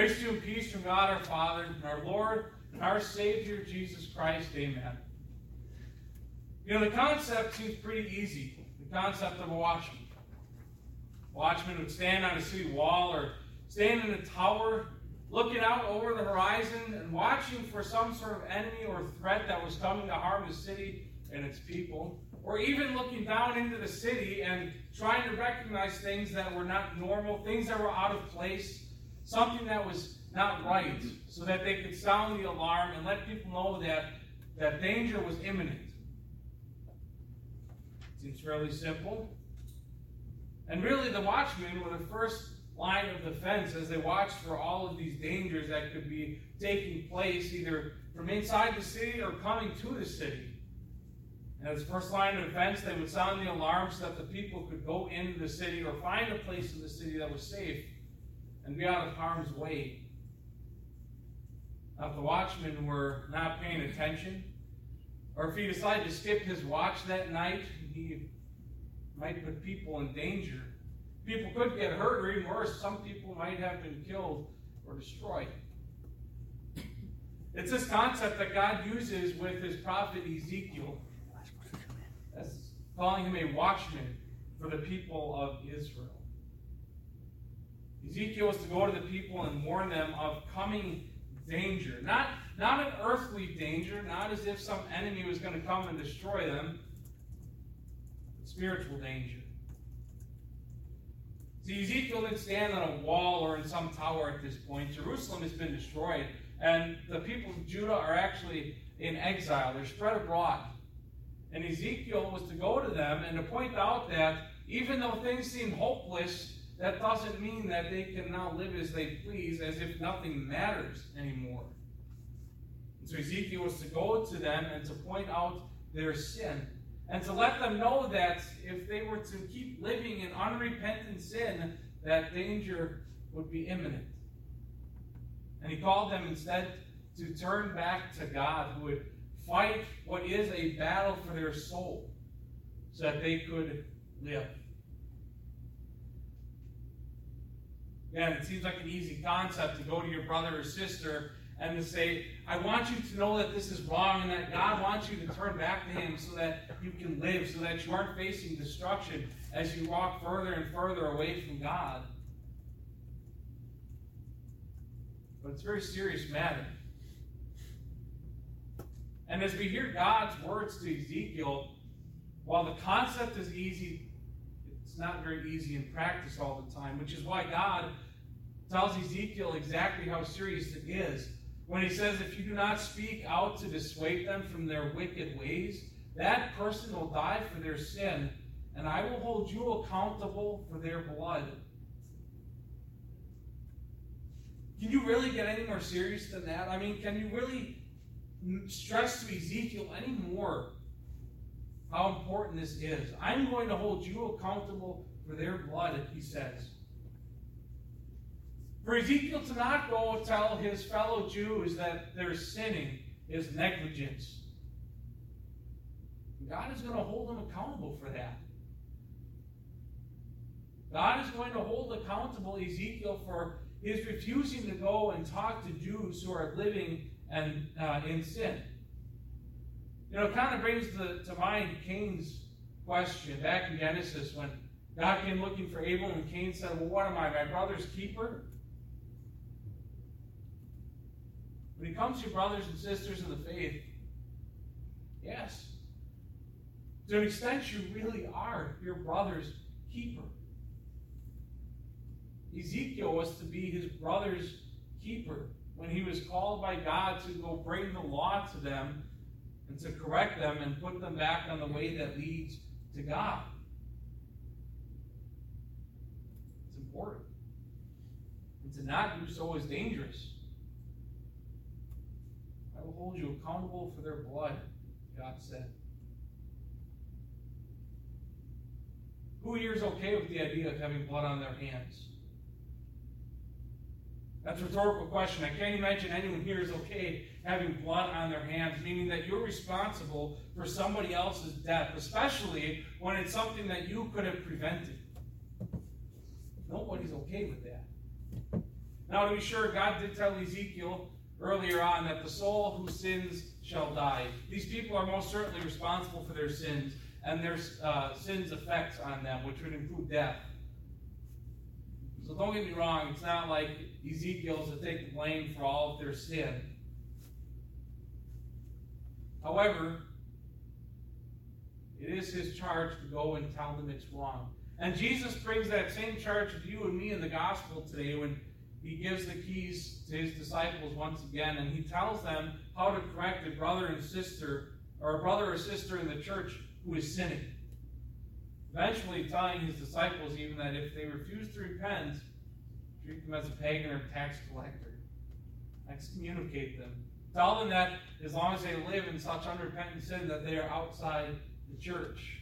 Grace to you and peace from God our Father and our Lord and our Savior Jesus Christ. Amen. You know, the concept seems pretty easy. The concept of a watchman. A watchman would stand on a city wall or stand in a tower, looking out over the horizon and watching for some sort of enemy or threat that was coming to harm the city and its people. Or even looking down into the city and trying to recognize things that were not normal, things that were out of place something that was not right, so that they could sound the alarm and let people know that, that danger was imminent. Seems fairly simple. And really, the watchmen were the first line of defense as they watched for all of these dangers that could be taking place either from inside the city or coming to the city. And as first line of defense, they would sound the alarm so that the people could go into the city or find a place in the city that was safe and be out of harm's way. Now, if the watchmen were not paying attention, or if he decided to skip his watch that night, he might put people in danger. People could get hurt, or even worse, some people might have been killed or destroyed. It's this concept that God uses with his prophet Ezekiel as calling him a watchman for the people of Israel. Ezekiel was to go to the people and warn them of coming danger. Not, not an earthly danger, not as if some enemy was going to come and destroy them, but spiritual danger. See, Ezekiel didn't stand on a wall or in some tower at this point. Jerusalem has been destroyed, and the people of Judah are actually in exile. They're spread abroad. And Ezekiel was to go to them and to point out that even though things seem hopeless, that doesn't mean that they can now live as they please, as if nothing matters anymore. And so Ezekiel was to go to them and to point out their sin, and to let them know that if they were to keep living in unrepentant sin, that danger would be imminent. And he called them instead to turn back to God, who would fight what is a battle for their soul, so that they could live. Again, it seems like an easy concept to go to your brother or sister and to say, I want you to know that this is wrong and that God wants you to turn back to Him so that you can live, so that you aren't facing destruction as you walk further and further away from God. But it's a very serious matter. And as we hear God's words to Ezekiel, while the concept is easy it's not very easy in practice all the time, which is why God tells Ezekiel exactly how serious it is. When he says, If you do not speak out to dissuade them from their wicked ways, that person will die for their sin, and I will hold you accountable for their blood. Can you really get any more serious than that? I mean, can you really stress to Ezekiel any more how important this is. I'm going to hold you accountable for their blood, he says. For Ezekiel to not go tell his fellow Jews that they're sinning is negligence. God is going to hold them accountable for that. God is going to hold accountable Ezekiel for his refusing to go and talk to Jews who are living and uh, in sin. You know, it kind of brings to, to mind Cain's question back in Genesis when God came looking for Abel, and Cain said, Well, what am I, my brother's keeper? When he comes to your brothers and sisters in the faith, yes. To an extent, you really are your brother's keeper. Ezekiel was to be his brother's keeper when he was called by God to go bring the law to them and to correct them and put them back on the way that leads to God. It's important. And to not do so is dangerous. I will hold you accountable for their blood, God said. Who here is okay with the idea of having blood on their hands? That's a rhetorical question. I can't imagine anyone here is okay having blood on their hands, meaning that you're responsible for somebody else's death, especially when it's something that you could have prevented. Nobody's okay with that. Now, to be sure, God did tell Ezekiel earlier on that the soul who sins shall die. These people are most certainly responsible for their sins and their uh, sins' effects on them, which would include death. So don't get me wrong, it's not like Ezekiel's to take the blame for all of their sin. However, it is his charge to go and tell them it's wrong. And Jesus brings that same charge to you and me in the gospel today when he gives the keys to his disciples once again and he tells them how to correct a brother and sister or a brother or sister in the church who is sinning. Eventually telling his disciples even that if they refuse to repent, treat them as a pagan or tax collector. Excommunicate them. Tell them that as long as they live in such unrepentant sin that they are outside the church.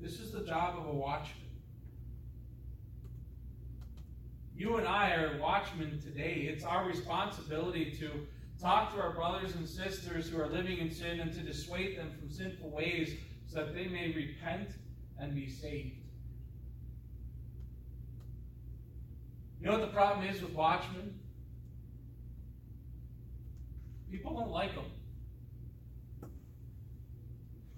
This is the job of a watchman. You and I are watchmen today. It's our responsibility to talk to our brothers and sisters who are living in sin and to dissuade them from sinful ways so that they may repent and be saved. You know what the problem is with watchmen? People don't like them.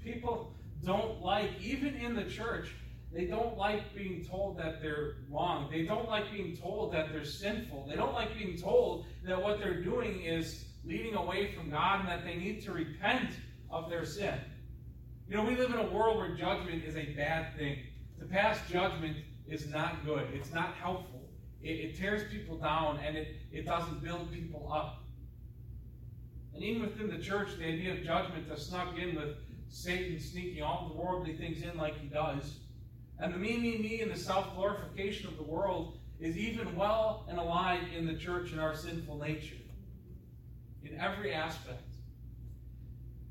People don't like, even in the church, they don't like being told that they're wrong. They don't like being told that they're sinful. They don't like being told that what they're doing is leading away from God and that they need to repent of their sin. You know, we live in a world where judgment is a bad thing. To pass judgment is not good, it's not helpful. It, it tears people down and it, it doesn't build people up. And even within the church, the idea of judgment has snuck in with Satan sneaking all the worldly things in like he does. And the me, me, me, and the self glorification of the world is even well and alive in the church in our sinful nature, in every aspect.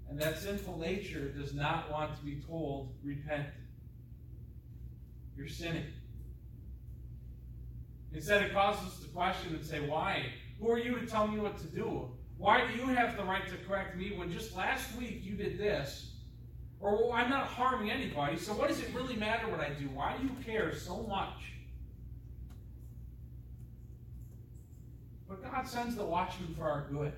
And that sinful nature does not want to be told, repent. You're sinning. Instead, it causes us to question and say, why? Who are you to tell me what to do? Why do you have the right to correct me when just last week you did this? Or well, I'm not harming anybody, so what does it really matter what I do? Why do you care so much? But God sends the watchman for our good.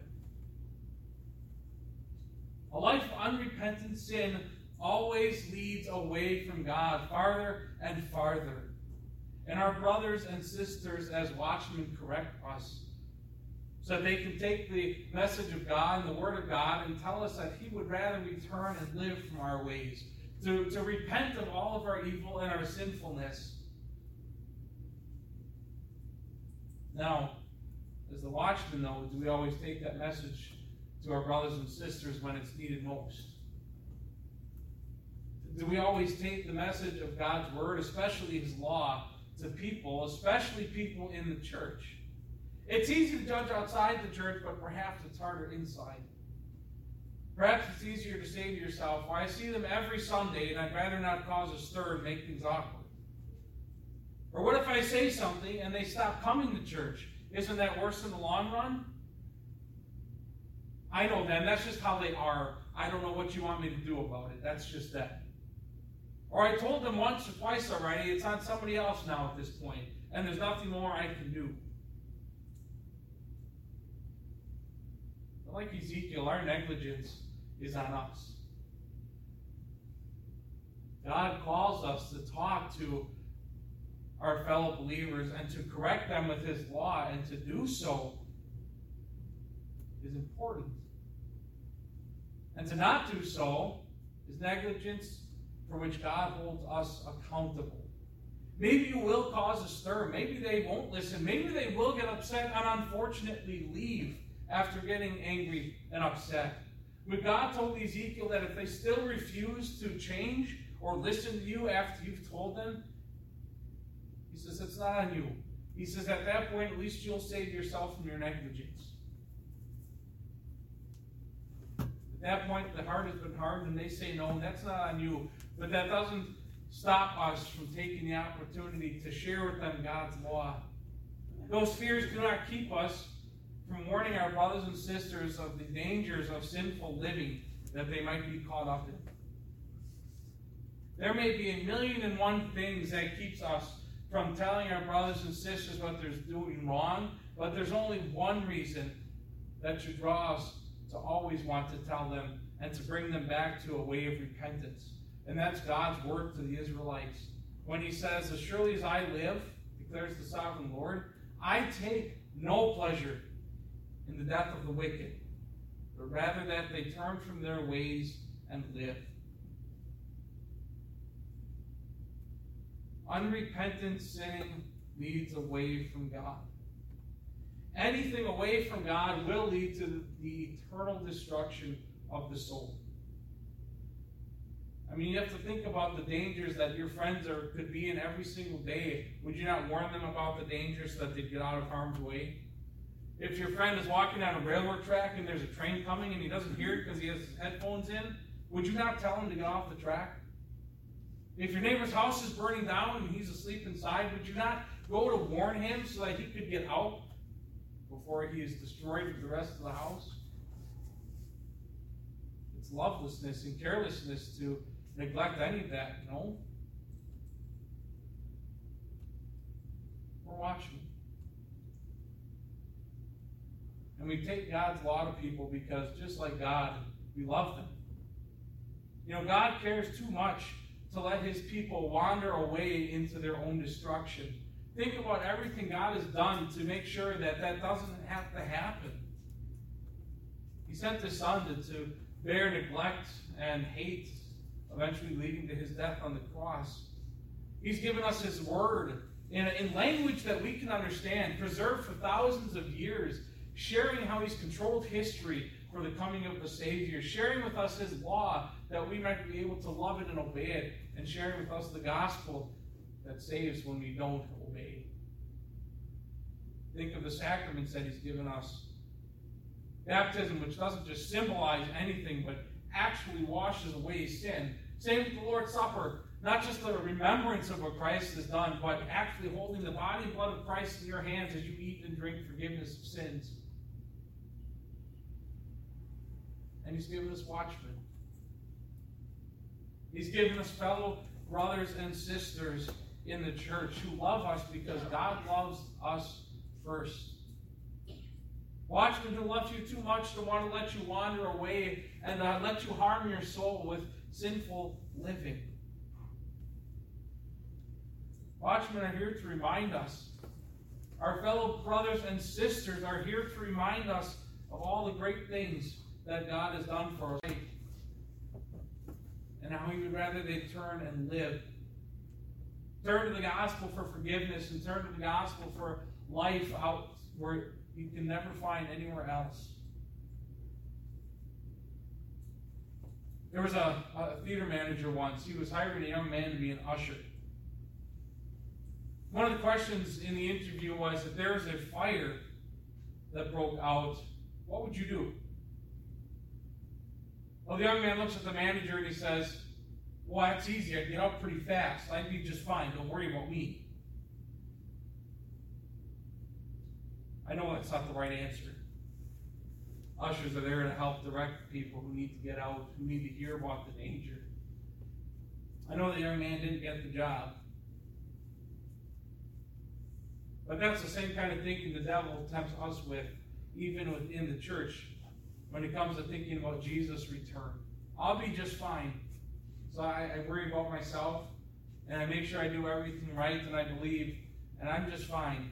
A life of unrepentant sin always leads away from God, farther and farther. And our brothers and sisters, as watchmen, correct us so that they can take the message of God and the Word of God and tell us that He would rather we turn and live from our ways, to, to repent of all of our evil and our sinfulness. Now, as the watchman, though, do we always take that message to our brothers and sisters when it's needed most? Do we always take the message of God's Word, especially His law, to people, especially people in the church? It's easy to judge outside the church, but perhaps it's harder inside. Perhaps it's easier to say to yourself, well, I see them every Sunday and I'd rather not cause a stir and make things awkward. Or what if I say something and they stop coming to church? Isn't that worse in the long run? I know them. That's just how they are. I don't know what you want me to do about it. That's just that. Or I told them once or twice already, it's on somebody else now at this point, and there's nothing more I can do. like Ezekiel, our negligence is on us. God calls us to talk to our fellow believers and to correct them with His law, and to do so is important. And to not do so is negligence for which God holds us accountable. Maybe you will cause a stir. Maybe they won't listen. Maybe they will get upset and unfortunately leave after getting angry and upset. But God told Ezekiel that if they still refuse to change or listen to you after you've told them, he says it's not on you. He says at that point, at least you'll save yourself from your negligence. That point, the heart has been hardened and they say no, and that's not on you. But that doesn't stop us from taking the opportunity to share with them God's law. Those fears do not keep us from warning our brothers and sisters of the dangers of sinful living that they might be caught up in. There may be a million and one things that keeps us from telling our brothers and sisters what they're doing wrong, but there's only one reason that should draw us to always want to tell them and to bring them back to a way of repentance. And that's God's word to the Israelites. When he says, As surely as I live, declares the sovereign Lord, I take no pleasure in the death of the wicked, but rather that they turn from their ways and live. Unrepentant sinning leads away from God. Anything away from God will lead to the eternal destruction of the soul. I mean, you have to think about the dangers that your friends are could be in every single day. Would you not warn them about the dangers so that they get out of harm's way? If your friend is walking down a railroad track and there's a train coming and he doesn't hear it because he has his headphones in, would you not tell him to get off the track? If your neighbor's house is burning down and he's asleep inside, would you not go to warn him so that he could get out before he is destroyed with the rest of the house? It's lovelessness and carelessness to neglect any of that, know? We're watching. And we take God's law to people because just like God, we love them. You know, God cares too much to let his people wander away into their own destruction. Think about everything God has done to make sure that that doesn't have to happen. He sent his son to, to bear neglect and hate, eventually leading to his death on the cross. He's given us his word in, in language that we can understand, preserved for thousands of years, sharing how he's controlled history for the coming of the Savior, sharing with us his law that we might be able to love it and obey it, and sharing with us the gospel that saves when we don't obey. Think of the sacraments that he's given us. Baptism, which doesn't just symbolize anything, but actually washes away sin. Same with the Lord's Supper. Not just the remembrance of what Christ has done, but actually holding the body and blood of Christ in your hands as you eat and drink forgiveness of sins. And He's given us watchmen. He's given us fellow brothers and sisters in the church who love us because God loves us first. Watchmen who love you too much to want to let you wander away and uh, let you harm your soul with sinful living. Watchmen are here to remind us. Our fellow brothers and sisters are here to remind us of all the great things that God has done for us and how He would rather they turn and live. Turn to the gospel for forgiveness and turn to the gospel for life out where you can never find anywhere else. There was a, a theater manager once. He was hiring a young man to be an usher. One of the questions in the interview was if there was a fire that broke out, what would you do? Well, the young man looks at the manager and he says, Well, that's easy. I'd get out pretty fast. I'd be just fine. Don't worry about me. I know that's not the right answer. Ushers are there to help direct people who need to get out, who need to hear about the danger. I know the young man didn't get the job. But that's the same kind of thinking the devil tempts us with, even within the church when it comes to thinking about Jesus' return. I'll be just fine. So I, I worry about myself and I make sure I do everything right and I believe, and I'm just fine.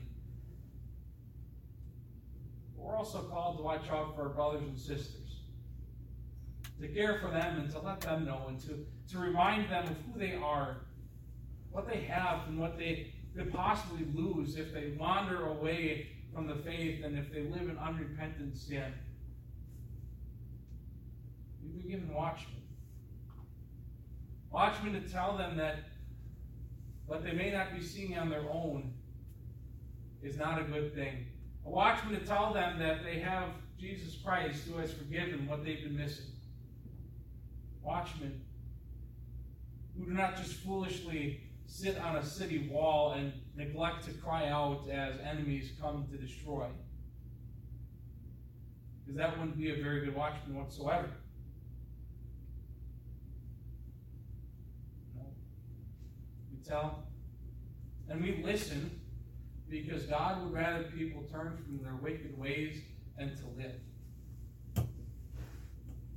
But we're also called to watch out for our brothers and sisters, to care for them and to let them know and to, to remind them of who they are, what they have, and what they could possibly lose if they wander away from the faith and if they live in unrepentant sin. We've been given watchmen. Watchmen to tell them that what they may not be seeing on their own is not a good thing. A watchman to tell them that they have Jesus Christ who has forgiven what they've been missing. Watchmen who do not just foolishly sit on a city wall and neglect to cry out as enemies come to destroy. Because that wouldn't be a very good watchman whatsoever. Tell And we listen because God would rather people turn from their wicked ways and to live.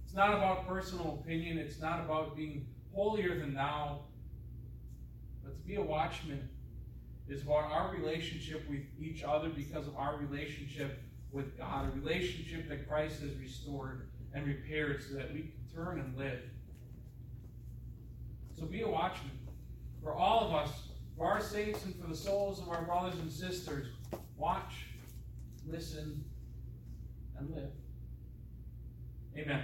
It's not about personal opinion, it's not about being holier than thou, but to be a watchman is about our relationship with each other because of our relationship with God, a relationship that Christ has restored and repaired so that we can turn and live. So be a watchman. For all of us, for our sakes and for the souls of our brothers and sisters, watch, listen, and live. Amen.